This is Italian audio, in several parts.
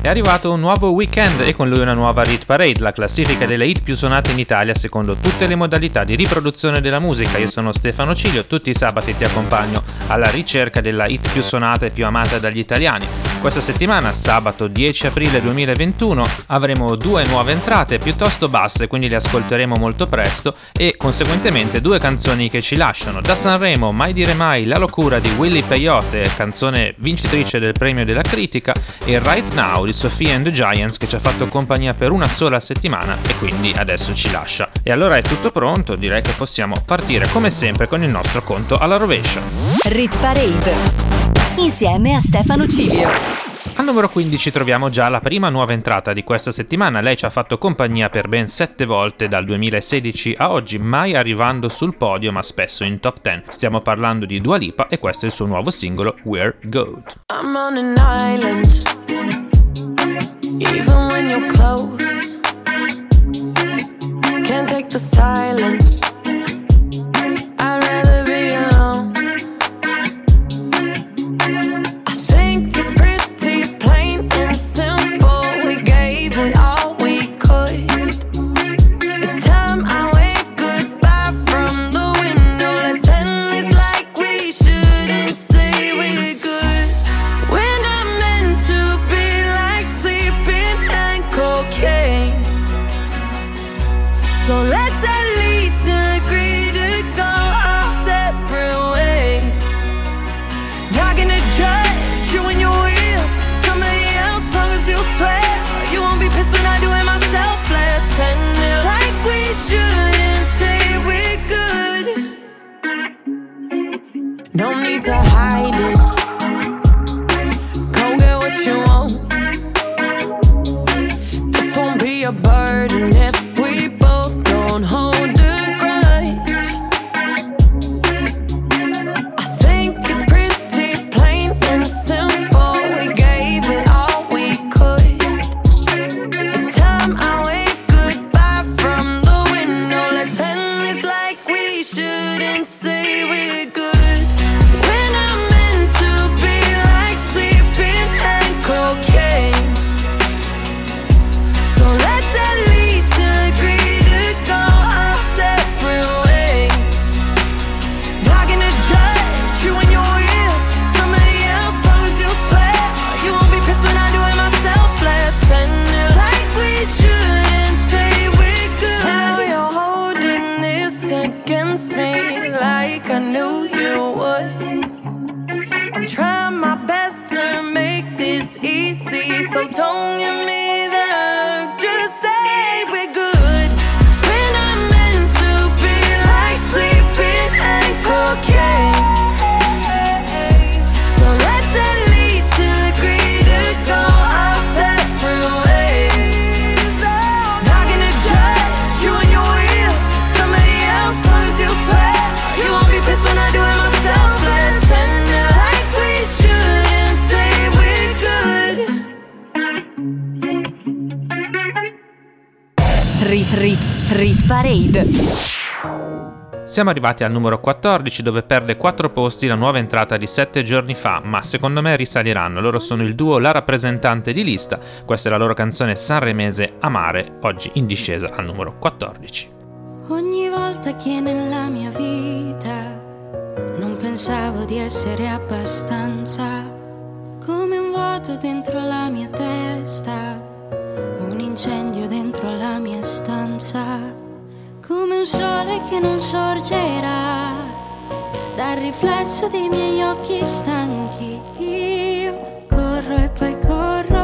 È arrivato un nuovo weekend e con lui una nuova Hit Parade, la classifica delle hit più suonate in Italia secondo tutte le modalità di riproduzione della musica. Io sono Stefano Cilio, tutti i sabati ti accompagno alla ricerca della hit più suonata e più amata dagli italiani. Questa settimana, sabato 10 aprile 2021, avremo due nuove entrate piuttosto basse, quindi le ascolteremo molto presto e conseguentemente due canzoni che ci lasciano. Da Sanremo, Mai dire mai, La locura di Willy Peyote, canzone vincitrice del premio della critica, e Right Now di Sophia and the Giants che ci ha fatto compagnia per una sola settimana e quindi adesso ci lascia. E allora è tutto pronto, direi che possiamo partire come sempre con il nostro conto alla rovescia. Rit Parade. Insieme a Stefano Cilio. Al numero 15 troviamo già la prima nuova entrata di questa settimana. Lei ci ha fatto compagnia per ben 7 volte dal 2016 a oggi, mai arrivando sul podio ma spesso in top 10. Stiamo parlando di Dua Lipa e questo è il suo nuovo singolo We're Good. I'm on an island, even when you're close. Can't take the silence. Rit Parade. Siamo arrivati al numero 14 dove perde 4 posti la nuova entrata di 7 giorni fa, ma secondo me risaliranno. Loro sono il duo La rappresentante di lista, questa è la loro canzone sanremese Amare, oggi in discesa al numero 14. Ogni volta che nella mia vita non pensavo di essere abbastanza, come un vuoto dentro la mia testa, un incendio dentro la mia stanza, come un sole che non sorgerà dal riflesso dei miei occhi stanchi. Io corro e poi corro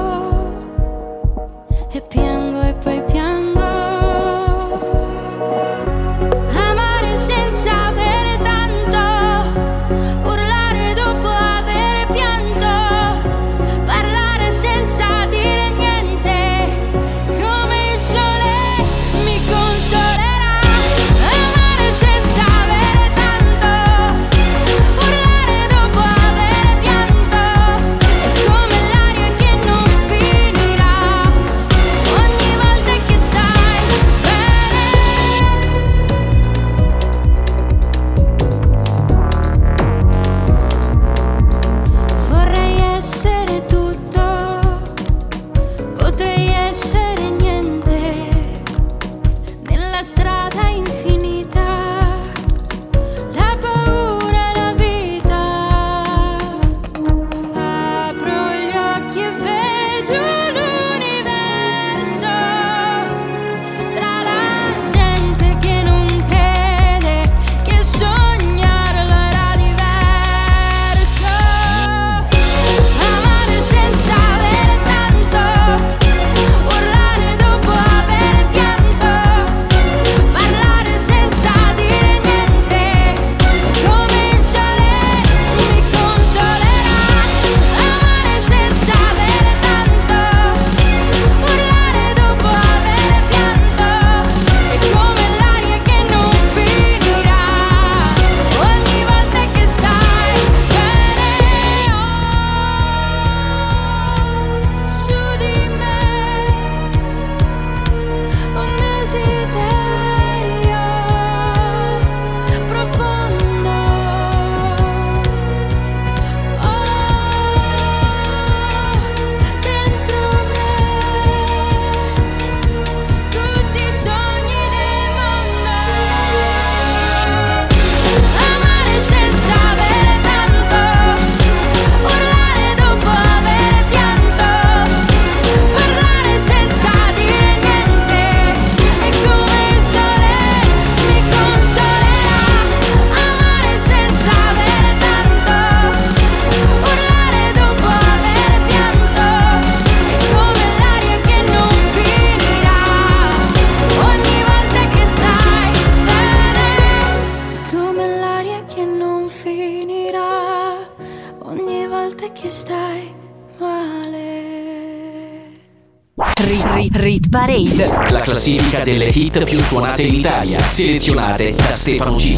classifica delle hit più suonate in Italia, selezionate da Stefano G.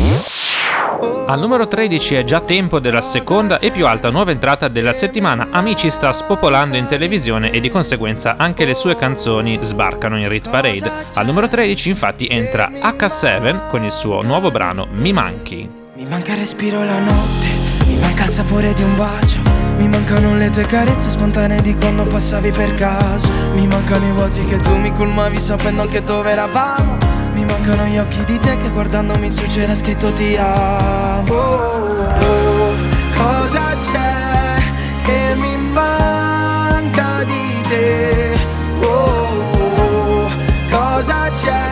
Al numero 13 è già tempo della seconda e più alta nuova entrata della settimana. Amici sta spopolando in televisione e di conseguenza anche le sue canzoni sbarcano in Rit Parade. Al numero 13 infatti entra H7 con il suo nuovo brano Mi Manchi. Mi manca il respiro la notte, mi manca il sapore di un bacio, mi mancano le tue carezze spontanee di quando passavi per caso, mi mancano i vuoti che tu mi colmavi sapendo anche dove eravamo, mi mancano gli occhi di te che guardandomi su c'era scritto ti amo. Oh, cosa c'è che mi manca di te? Oh, cosa c'è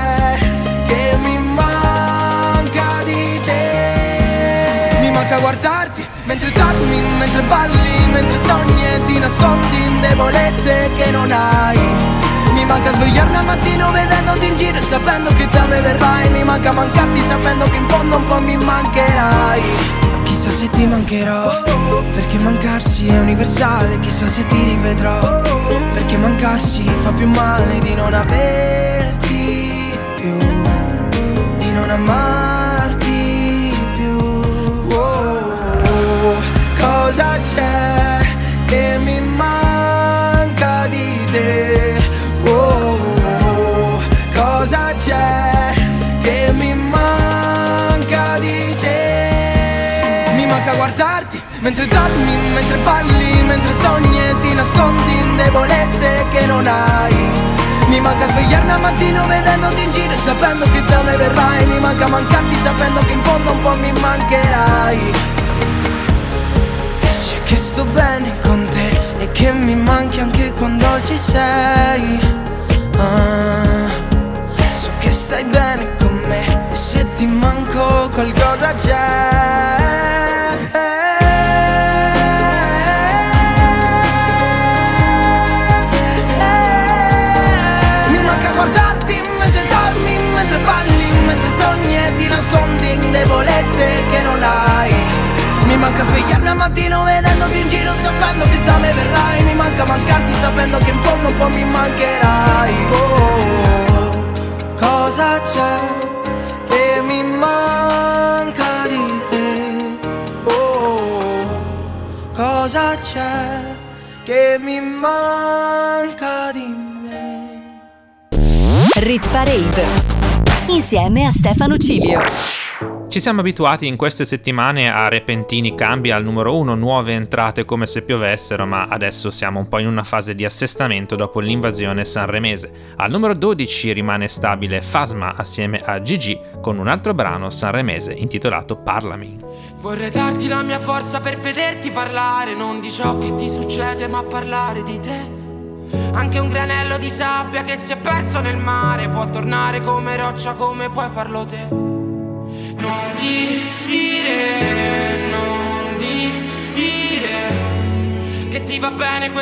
dormi, mentre balli, mentre sogni e ti nascondi in debolezze che non hai. Mi manca svegliarmi al mattino vedendoti in giro e sapendo che da me verrai. Mi manca mancarti sapendo che in fondo un po' mi mancherai. Chissà se ti mancherò Perché mancarsi è universale. Chissà se ti rivedrò Perché mancarsi fa più male di non averti più Di non amarti Cosa c'è che mi manca di te? Oh, cosa c'è che mi manca di te? Mi manca guardarti mentre dormi, mentre balli, mentre sogni e ti nascondi in debolezze che non hai. Mi manca svegliarmi al mattino vedendoti in giro e sapendo che da me verrai. Mi manca mancarti sapendo che in fondo un po' mi mancherai. Sto bene con te e che mi manchi anche quando ci sei. Ah, so che stai bene con me e se ti manco qualcosa c'è. Manca svegliarmi al mattino vedendoti in giro sapendo che da me verrai Mi manca mancarti sapendo che in fondo un po' mi mancherai Oh, cosa c'è che mi manca di te? Oh, cosa c'è che mi manca di me? Rit Parade. Insieme a Stefano Cilio. Ci siamo abituati in queste settimane a repentini cambi al numero 1, nuove entrate come se piovessero, ma adesso siamo un po' in una fase di assestamento dopo l'invasione sanremese. Al numero 12 rimane stabile Fasma assieme a Gigi con un altro brano sanremese intitolato Parlami. Vorrei darti la mia forza per vederti parlare, non di ciò che ti succede, ma parlare di te. Anche un granello di sabbia che si è perso nel mare può tornare come roccia come puoi farlo te.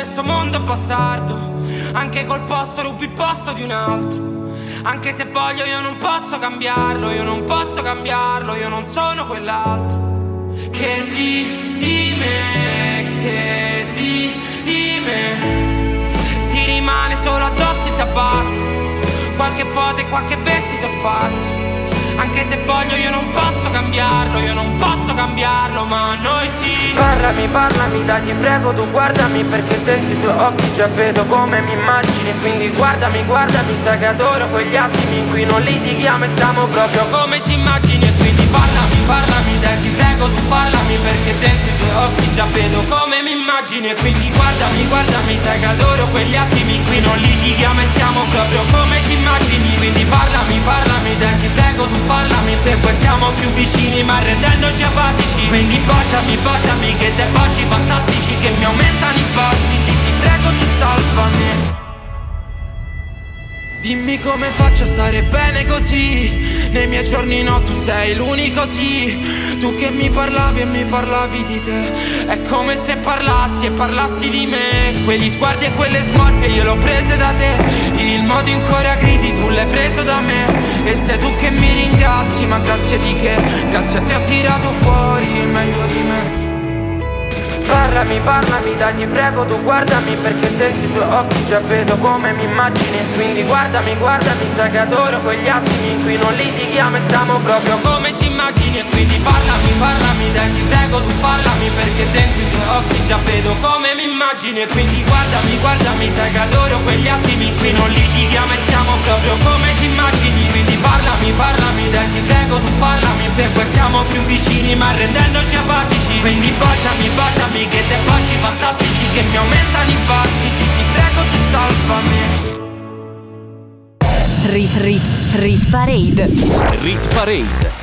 Questo mondo bastardo. Anche col posto rubi il posto di un altro. Anche se voglio io non posso cambiarlo, io non posso cambiarlo, io non sono quell'altro. Che di, me, che di, di me. Ti rimane solo addosso il tabacco. Qualche foto e qualche vestito spazio. Anche se voglio io non posso cambiarlo, io non posso cambiarlo, ma noi sì. Parlami, parlami, dai ti prego tu guardami perché dentro i tuoi occhi già vedo come mi immagini. Quindi guardami, guardami, sai che adoro quegli attimi in cui non litighiamo e siamo proprio Come ci immagini e quindi parlami, parlami, dai ti prego tu parlami perché dentro i tuoi occhi già vedo come mi immagini. E quindi guardami, guardami, sai che adoro quegli attimi in cui non litighiamo e siamo proprio come ci immagini. Quindi parlami, parlami, dai ti prego tu parlami se poi stiamo più vicini ma rendendoci apatici. Quindi baciami, baciami che dei baci fantastici che mi aumentano i battiti. Ti prego tu salvami Dimmi come faccio a stare bene così. Nei miei giorni no, tu sei l'unico sì. Tu che mi parlavi e mi parlavi di te. È come se parlassi e parlassi di me. Quegli sguardi e quelle smorfie io l'ho prese da te. Il modo in cui ora gridi tu l'hai preso da me. E sei tu che mi ringrazi, ma grazie di che? Grazie a te ho tirato fuori il meglio di me Parlami, parlami, dai ti prego tu guardami Perché dentro i tuoi occhi già vedo come mi immagini. Quindi guardami, guardami, sai che adoro quegli attimi. In cui non litighiamo e stiamo proprio come ci immagini quindi parlami, parlami, dai ti prego tu parlami Perché dentro i tuoi occhi già vedo come mi immagini. E quindi guardami, guardami, sai che adoro quegli attimi in cui non litighiamo e siamo proprio come ci immagini. Quindi parlami, parlami, dai ti prego tu parlami. Se poi stiamo più vicini ma rendendoci apatici. Quindi baciami, baciami che te baci fantastici che mi aumentano i battiti Ti prego tu salvami. Rit Rit Rit Parade. Rit Parade.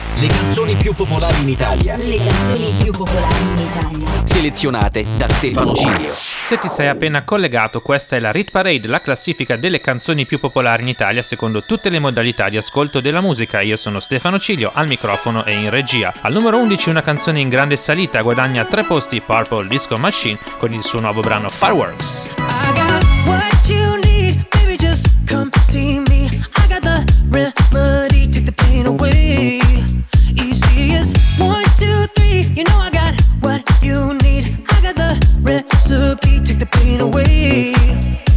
Le canzoni più popolari in Italia. Le canzoni più popolari in Italia. Selezionate da Stefano Cilio. Se ti sei appena collegato, questa è la Rit Parade, la classifica delle canzoni più popolari in Italia secondo tutte le modalità di ascolto della musica. Io sono Stefano Cilio, al microfono e in regia. Al numero 11 una canzone in grande salita, guadagna tre posti Purple Disco Machine con il suo nuovo brano Fireworks. I got what you need, baby. Just come see me. I got the remedy, take the pain away. Take the pain away.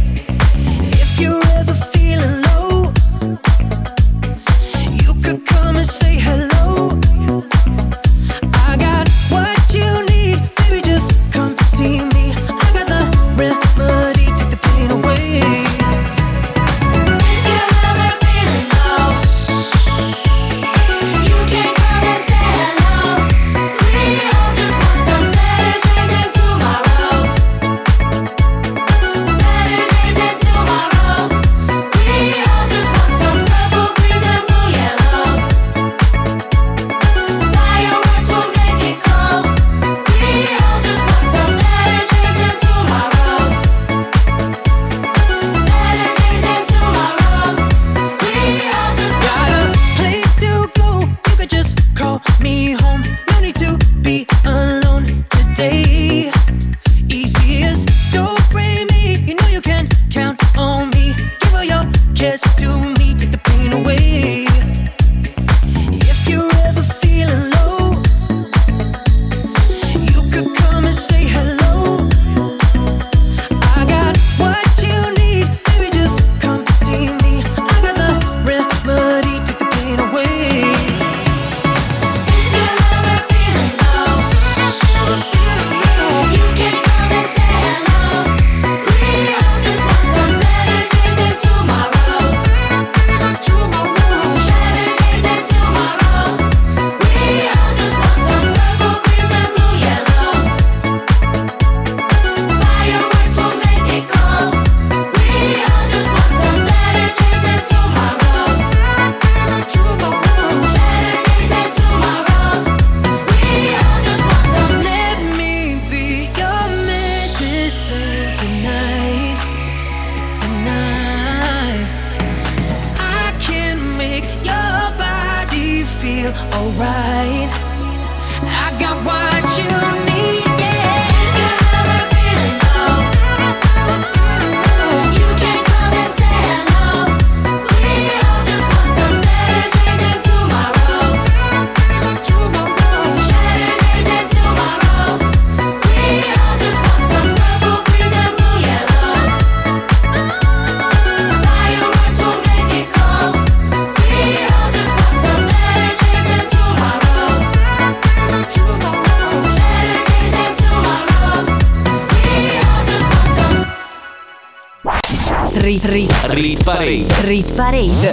Parade.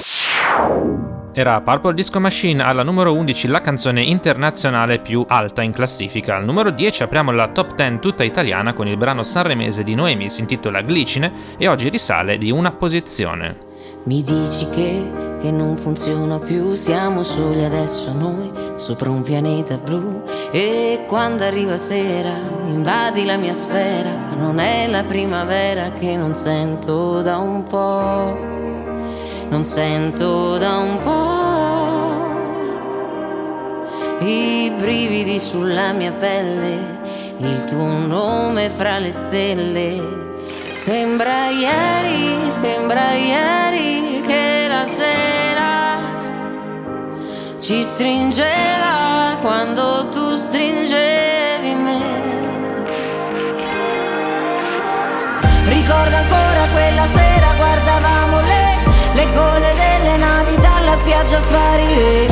Era Purple Disco Machine alla numero 11 la canzone internazionale più alta in classifica. Al numero 10 apriamo la top 10 tutta italiana con il brano sanremese di Noemi, si intitola Glicine e oggi risale di una posizione. Mi dici che, che non funziona più, siamo soli adesso noi, sopra un pianeta blu. E quando arriva sera, invadi la mia sfera, non è la primavera che non sento da un po', non sento da un po'. I brividi sulla mia pelle, il tuo nome fra le stelle. Sembra ieri, sembra ieri che la sera ci stringeva quando tu stringevi me. Ricordo ancora quella sera, le code delle navi dalla spiaggia sparire.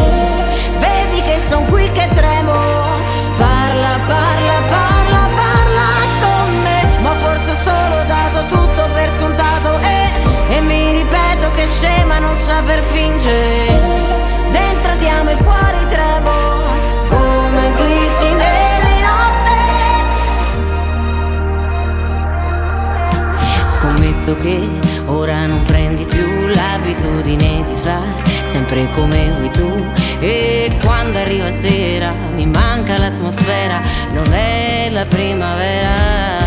Vedi che son qui che tremo, parla, parla, parla, parla con me, ma forse ho solo dato tutto per scontato e, e mi ripeto che scema non saper fingere. Dentro ti amo e fuori tremo, come glicine di notte. Scommetto che ora non l'abitudine di fare sempre come vuoi tu. E quando arriva sera mi manca l'atmosfera, non è la primavera.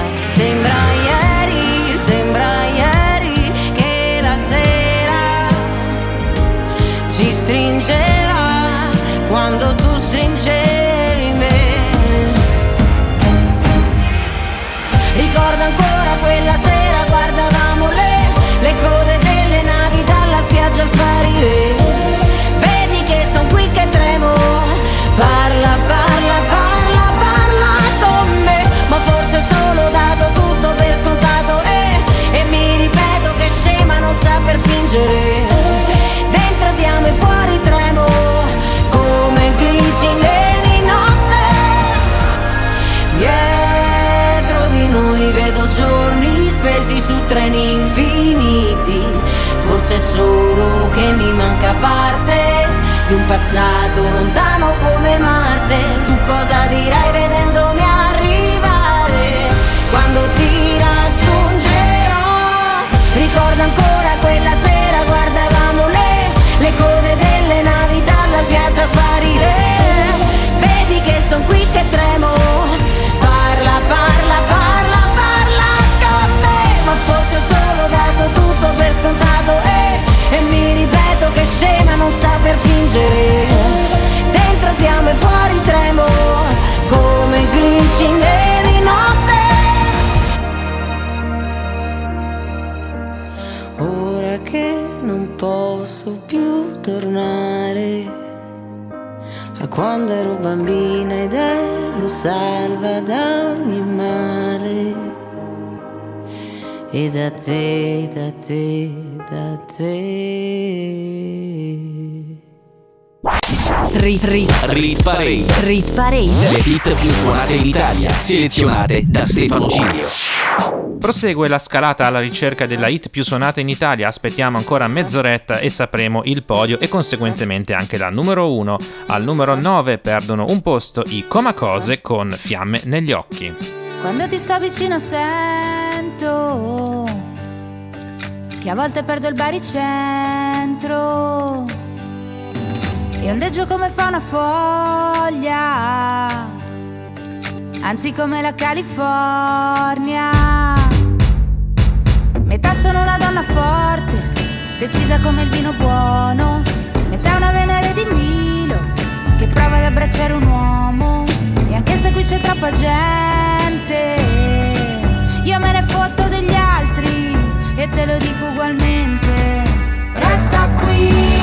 Parte di un passato lontano come Marte. Tu cosa dirai vedendomi arrivare quando ti raggiungerò? Ricordo ancora quella scema non saper fingere. Dentro ti amo e fuori tremo come glicine di notte. Ora che non posso più tornare a quando ero bambina ed ero salva da ogni male. E da te, da te, da te. Rit, rit, Rit Parade. rit parade. Le hit più suonate in Italia, selezionate da Stefano Cilio. Prosegue la scalata alla ricerca della hit più suonata in Italia, aspettiamo ancora mezz'oretta e sapremo il podio e conseguentemente anche la numero 1. Al numero 9 perdono un posto i Comacose con Fiamme negli occhi. Quando ti sto vicino sento che a volte perdo il baricentro e ondeggio come fa una foglia, anzi come la California. Metà sono una donna forte, decisa come il vino buono, metà una venere di Milo che prova ad abbracciare un uomo e anche se qui c'è troppa gente, io me ne fotto degli altri e te lo dico ugualmente. Resta qui.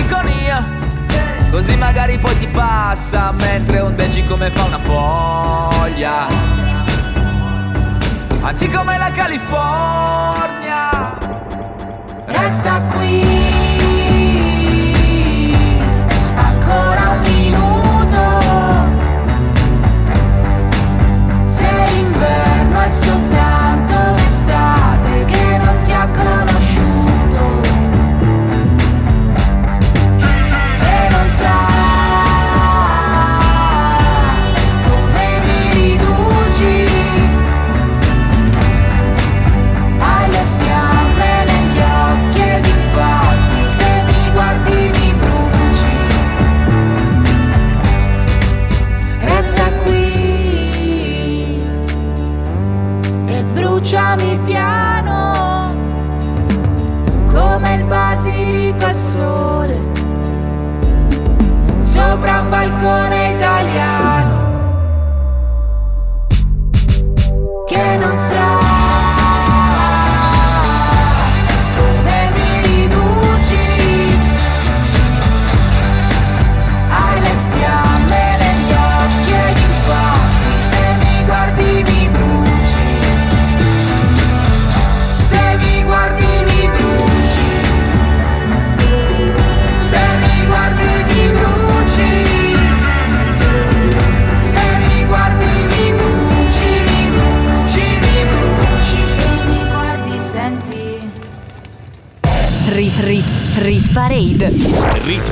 Così magari poi ti passa mentre ondeggi come fa una foglia. Anzi come la California. Resta qui ancora un minuto. Se l'inverno è soltanto sopra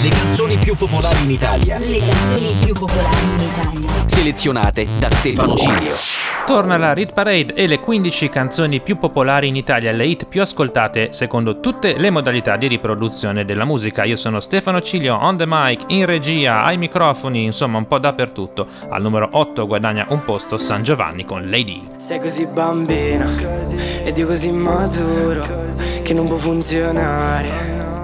Le canzoni più popolari in Italia. Le canzoni più popolari in Italia. Selezionate da Stefano Cilio. Torna la Rit Parade e le 15 canzoni più popolari in Italia, le hit più ascoltate secondo tutte le modalità di riproduzione della musica. Io sono Stefano Cilio, on the mic, in regia, ai microfoni, insomma un po' dappertutto. Al numero 8 guadagna un posto San Giovanni con Lady. Sei così bambina ed io così maturo che non può funzionare.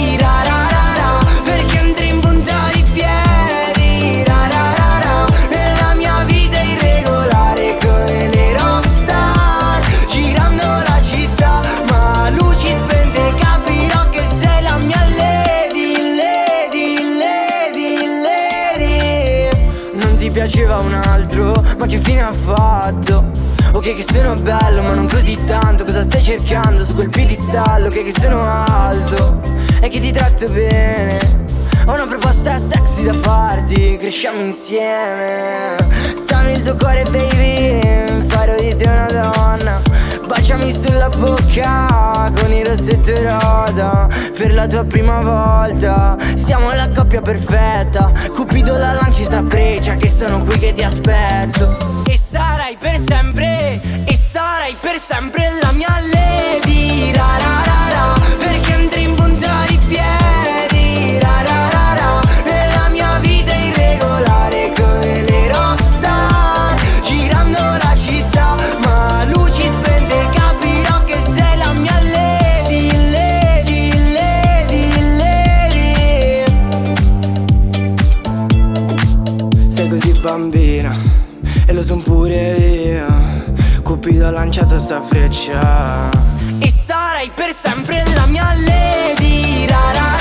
ra Ok che sono bello ma non così tanto. Cosa stai cercando su quel piedistallo? Ok che sono alto e che ti tratto bene. Ho una proposta sexy da farti Cresciamo insieme. Dammi il tuo cuore baby Farò di te una donna. Baciami sulla bocca con il rossetto rosa Per la tua prima volta. Siamo la coppia perfetta Cupido la lanci sta freccia Che sono qui che ti aspetto. E per sempre E sarai per sempre la mia lady. Ra ra ra ra Perché andrei in punta di piedi. Ra ra ra ra Nella mia vita irregolare come le rockstar Girando la città ma luci spente capirò che sei la mia lady Lady, lady, lady. Sei così bambina Ha lanciato sta freccia. E sarai per sempre la mia lady ra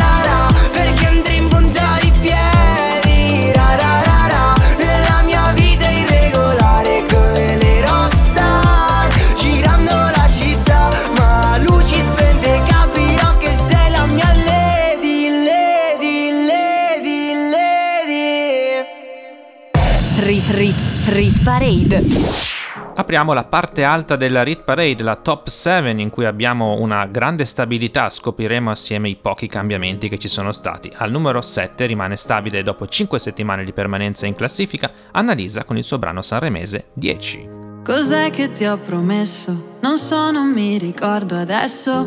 Apriamo la parte alta della Rit Parade, la top 7, in cui abbiamo una grande stabilità. Scopriremo assieme i pochi cambiamenti che ci sono stati. Al numero 7 rimane stabile dopo 5 settimane di permanenza in classifica Annalisa con il suo brano sanremese 10. Cos'è che ti ho promesso? Non so, non mi ricordo adesso.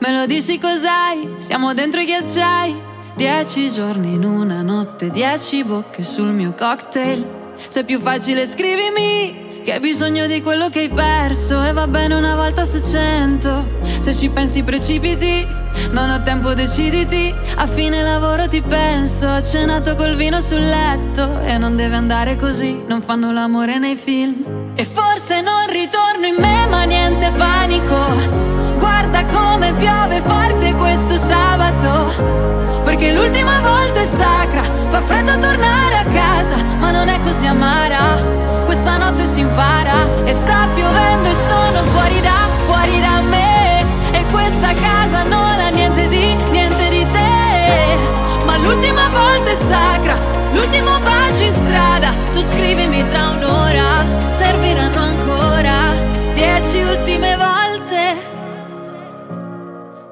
Me lo dici cos'hai? Siamo dentro i ghiacciai. Dieci giorni in una notte, dieci bocche sul mio cocktail. Se è più facile scrivimi che hai bisogno di quello che hai perso e va bene una volta su cento. Se ci pensi precipiti, non ho tempo deciditi. A fine lavoro ti penso, ho cenato col vino sul letto e non deve andare così, non fanno l'amore nei film. E forse non ritorno in me, ma niente panico. Guarda come piove forte questo sabato. Perché l'ultima volta è sacra, fa freddo tornare a casa, ma non è così amara. Questa notte si impara e sta piovendo e sono fuori da, fuori da me. E questa casa non ha niente di, niente di te. Ma l'ultima volta è sacra, l'ultimo bacio in strada. Tu scrivimi tra un'ora, serviranno ancora dieci ultime volte.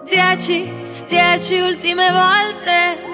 Dieci, dieci ultime volte.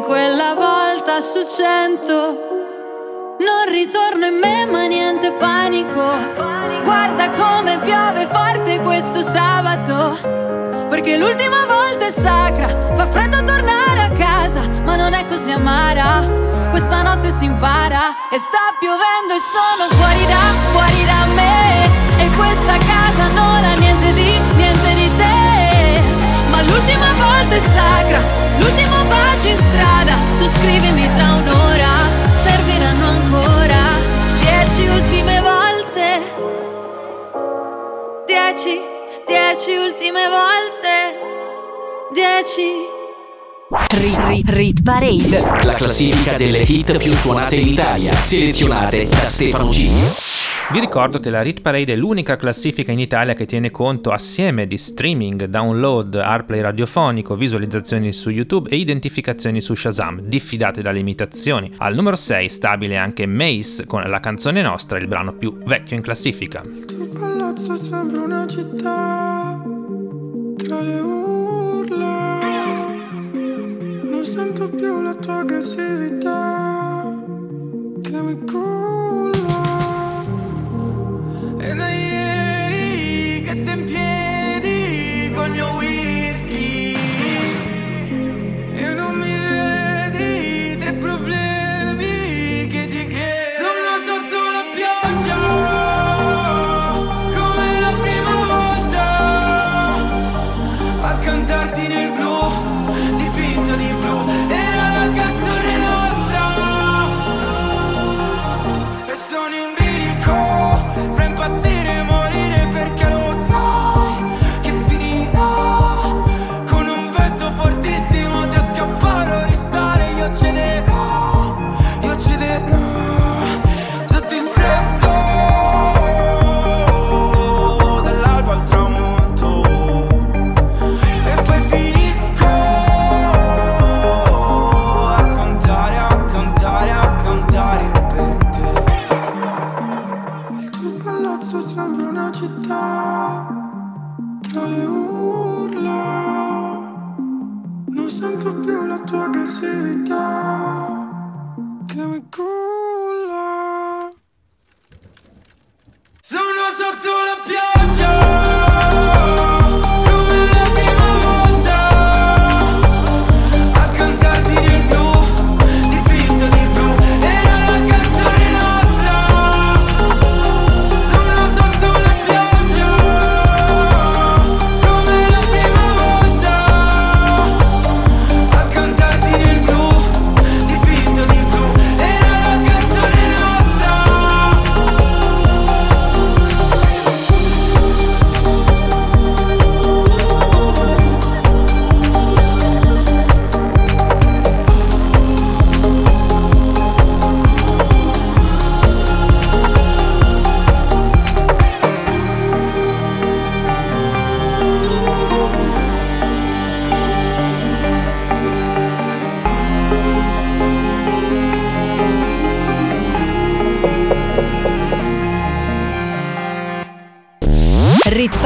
quella volta su cento. Non ritorno in me ma niente panico, guarda come piove forte questo sabato, perché l'ultima volta è sacra, fa freddo tornare a casa, ma non è così amara. Questa notte si impara e sta piovendo e sono fuori da, fuori da me. E questa casa non ha niente di, niente di te. Ma l'ultima volta è sacra, l'ultimo bacio in strada. Tu scrivimi tra un'ora, serviranno ancora dieci ultime volte. Dieci, dieci ultime volte. Dieci. Rit, rit, rit Parade. La classifica delle hit più suonate in Italia, selezionate da Stefano G. Vi ricordo che la Rit Parade è l'unica classifica in Italia che tiene conto assieme di streaming, download, airplay radiofonico, visualizzazioni su YouTube e identificazioni su Shazam, diffidate dalle imitazioni. Al numero 6 stabile anche Mace con la canzone nostra, il brano più vecchio in classifica. Il palazzo sembra una città tra le urla. Non sento più la tua aggressività che mi culla. E da ieri che sei in piedi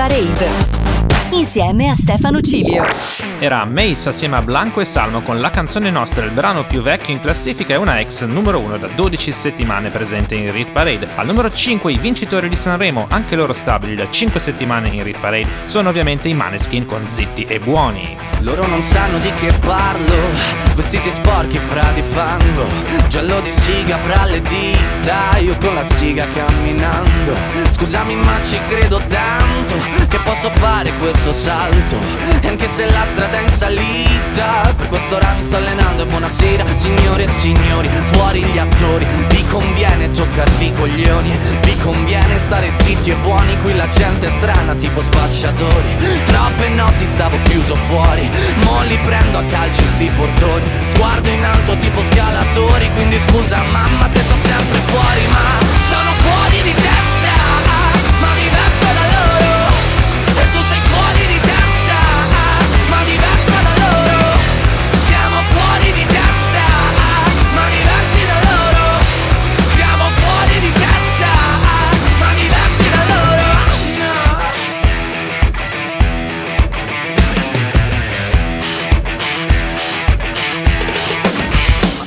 Parade insieme a Stefano Cilio. Era Mace assieme a Blanco e Salmo con La canzone nostra, il brano più vecchio in classifica e una ex numero 1 da 12 settimane presente in Rit Parade. Al numero 5 i vincitori di Sanremo, anche loro stabili da 5 settimane in Rit Parade, sono ovviamente i Maneskin con Zitti e Buoni. Loro non sanno di che parlo, vestiti sporchi fra di fango, giallo di siga fra le dita, io con la siga camminando. Scusami ma ci credo tanto che posso fare questo salto, anche se la strada è in salita, per questo ora mi sto allenando e buonasera signore e signori, fuori gli attori, vi conviene toccarvi i coglioni, vi conviene stare zitti e buoni, qui la gente è strana tipo spacciatori, troppe notti stavo chiuso fuori Mo li prendo a calci sti portoni. Sguardo in alto tipo scalatori Quindi scusa mamma se sto sempre fuori Ma sono fuori di testa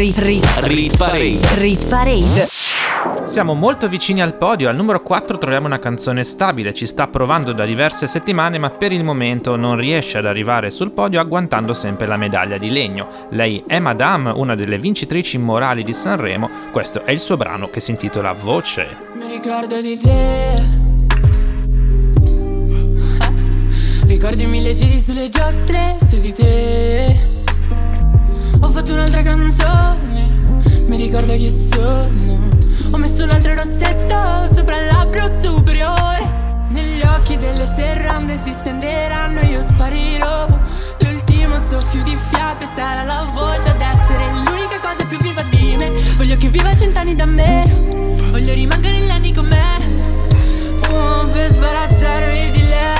Rit, rit, Rit Parade. rit Parade. Siamo molto vicini al podio, al numero 4 troviamo una canzone stabile, ci sta provando da diverse settimane ma per il momento non riesce ad arrivare sul podio agguantando sempre la medaglia di legno. Lei è Madame, una delle vincitrici morali di Sanremo, questo è il suo brano che si intitola Voce. Mi ricordo di te. Ricordi mille giri sulle giostre su di te. Ho fatto un'altra canzone. Mi ricordo chi sono. Ho messo un altro rossetto sopra il labbro superiore. Negli occhi delle serrande si stenderanno e io sparirò. L'ultimo soffio di fiato sarà la voce ad essere l'unica cosa più viva di me. Voglio che viva cent'anni da me. Voglio rimanere negli anni con me. Fumo per sbarazzarmi di lei,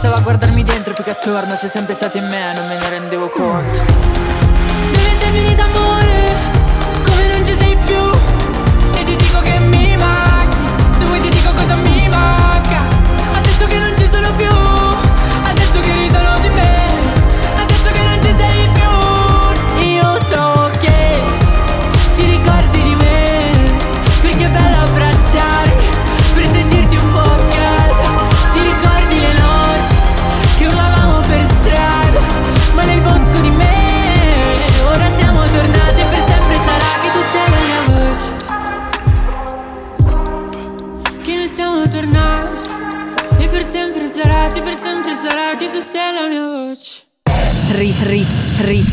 bastava guardarmi dentro più che attorno Sei sempre stato in me, non me ne rendevo conto Dove sei finito amore?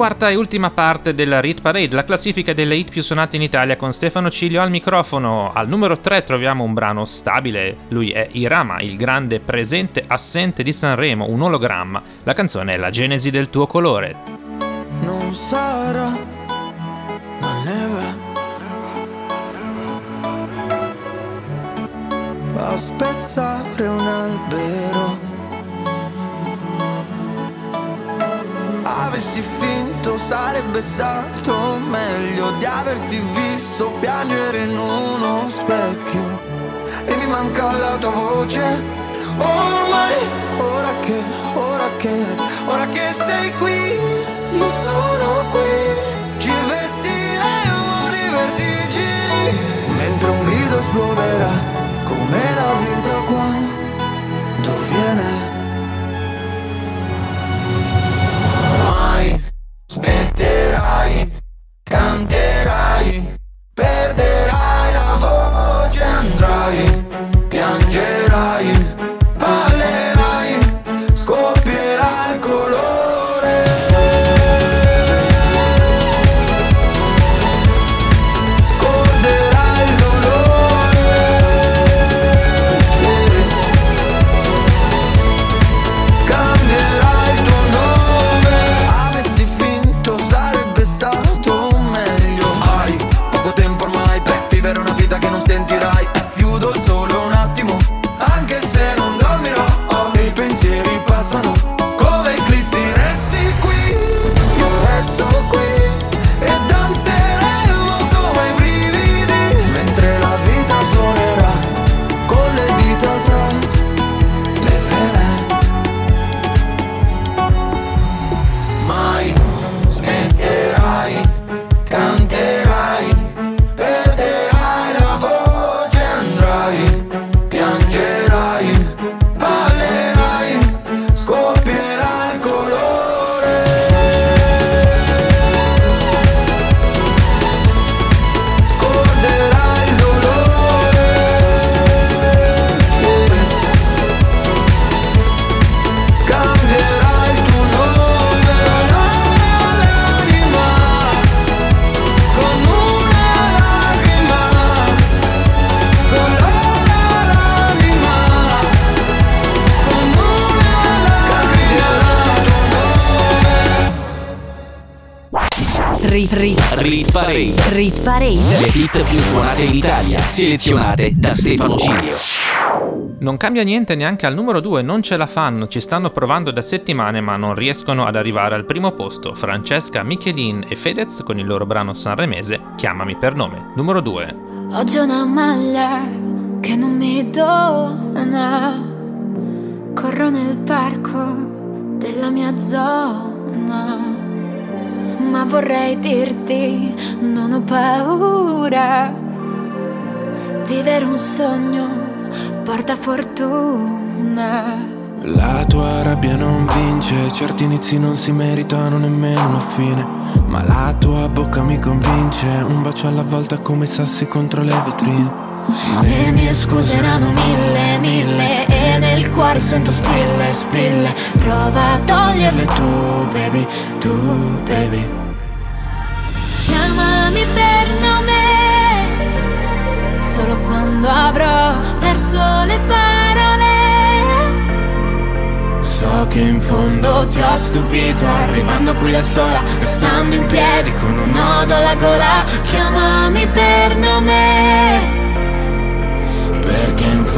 Quarta e ultima parte della Rit Parade, la classifica delle hit più suonate in Italia con Stefano Ciglio al microfono. Al numero 3 troviamo un brano stabile, lui è Irama, il grande presente assente di Sanremo, un ologramma. La canzone è La genesi del tuo colore. Non sarà la neve a spezzare un albero. Avessi finto sarebbe stato meglio di averti visto piangere in uno specchio. E mi manca la tua voce. Ormai, ora che, ora che, ora che sei qui, io sono qui. Ci vestiremo di vertigini mentre un grido esploderà come la vita Rit Rit Rit Parade. Rit Parade. Le hit più suonate in Italia. Selezionate da Stefano Cilio. Non cambia niente neanche al numero 2, non ce la fanno, ci stanno provando da settimane ma non riescono ad arrivare al primo posto. Francesca, Michelin e Fedez con il loro brano sanremese Chiamami per nome. Numero 2. Oggi ho una maglia che non mi dona. Corro nel parco della mia zona. Ma vorrei dirti, non ho paura. Vivere un sogno porta fortuna. La tua rabbia non vince, certi inizi non si meritano nemmeno una fine. Ma la tua bocca mi convince, un bacio alla volta come sassi contro le vetrine. Le mie scuse erano mille, mille E nel cuore sento spille, spille Prova a toglierle tu, baby, tu, baby Chiamami per nome avrò perso le parole. So che in fondo ti ho stupito Arrivando qui da sola Restando in piedi con un nodo alla gola Chiamami per nome.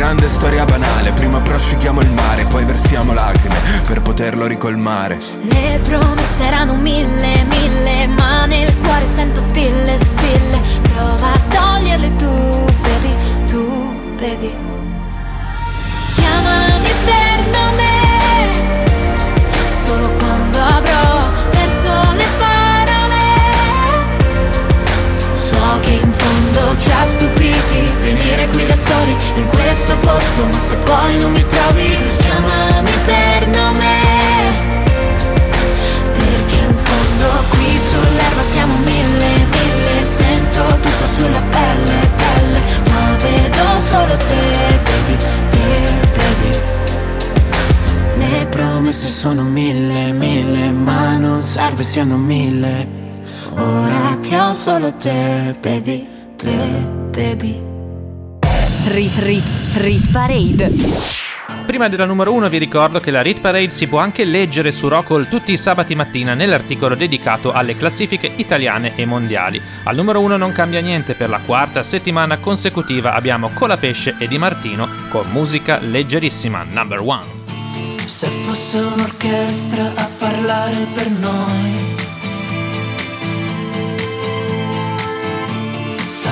Grande storia banale. Prima prosciughiamo il mare Poi versiamo lacrime Per poterlo ricolmare. Le promesse erano mille, mille Ma nel cuore sento spille, spille. Prova a toglierle tu, baby, tu, baby. Chiamami per nome. Solo ci ha stupiti. Finire qui da soli in questo posto Ma se poi non mi trovi Chiamami per nome. Perché in fondo qui sull'erba siamo mille, mille. Sento tutto sulla pelle, pelle Ma vedo solo te, baby, te, baby. Le promesse sono mille, mille Ma non serve siano mille. Ora che ho solo te, baby, te, baby Rit Rit Rit Parade. Prima della numero 1 vi ricordo che la Rit Parade si può anche leggere su Rockall tutti i sabati mattina nell'articolo dedicato alle classifiche italiane e mondiali. Al numero 1 non cambia niente, per la quarta settimana consecutiva abbiamo Colapesce e Di Martino con musica leggerissima, number 1. Se fosse un'orchestra a parlare per noi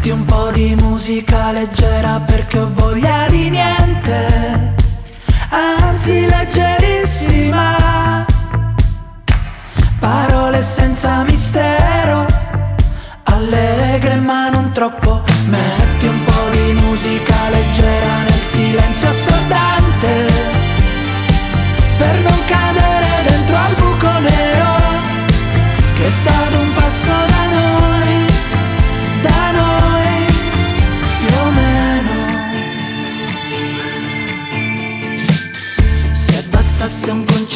Metti un po' di musica leggera perché ho voglia di niente. Anzi leggerissima. Parole senza mistero. Allegre ma non troppo. Metti un po' di musica leggera nel silenzio assordante. Per non cadere dentro al buco nero Che è stato un passo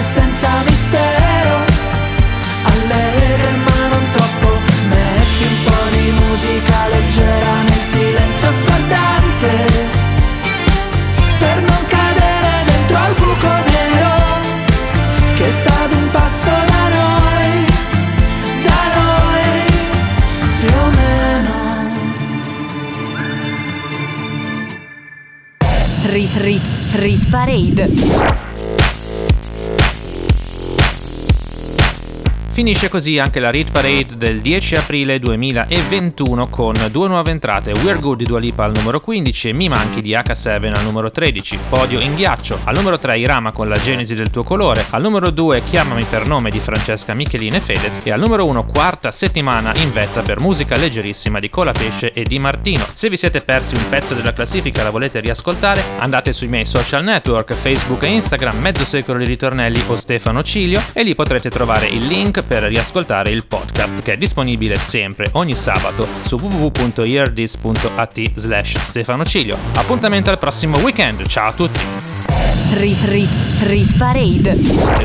e senza mistero. Allegre ma non troppo Metti un po' di musica leggera nel silenzio assordante. Per non cadere dentro al buco nero Che sta ad un passo da noi Da noi più o meno. Rit, rit, rit parade. Finisce così anche la Read Parade del 10 aprile 2021 con due nuove entrate, We're Good di Dua Lipa al numero 15 e Mi Manchi di H7 al numero 13, Podio in ghiaccio, al numero 3 Irama con la Genesi del tuo colore, al numero 2 Chiamami per nome di Francesca Michelin e Fedez e al numero 1 quarta settimana in vetta per musica leggerissima di Colapesce e di Martino. Se vi siete persi un pezzo della classifica e la volete riascoltare, andate sui miei social network, Facebook e Instagram, Mezzo Secolo di Ritornelli o Stefano Cilio e lì potrete trovare il link per riascoltare il podcast che è disponibile sempre ogni sabato su www.eardis.at slash Stefano Cilio. Appuntamento al prossimo weekend, ciao a tutti! Rit Rit Rit Parade.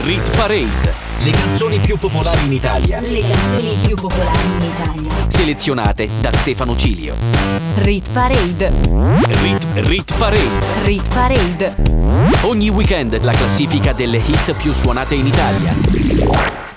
Rit Parade. Le canzoni più popolari in Italia. Le canzoni più popolari in Italia. Selezionate da Stefano Cilio. Rit Parade. Rit, Rit Parade. Rit Parade. Ogni weekend la classifica delle hit più suonate in Italia.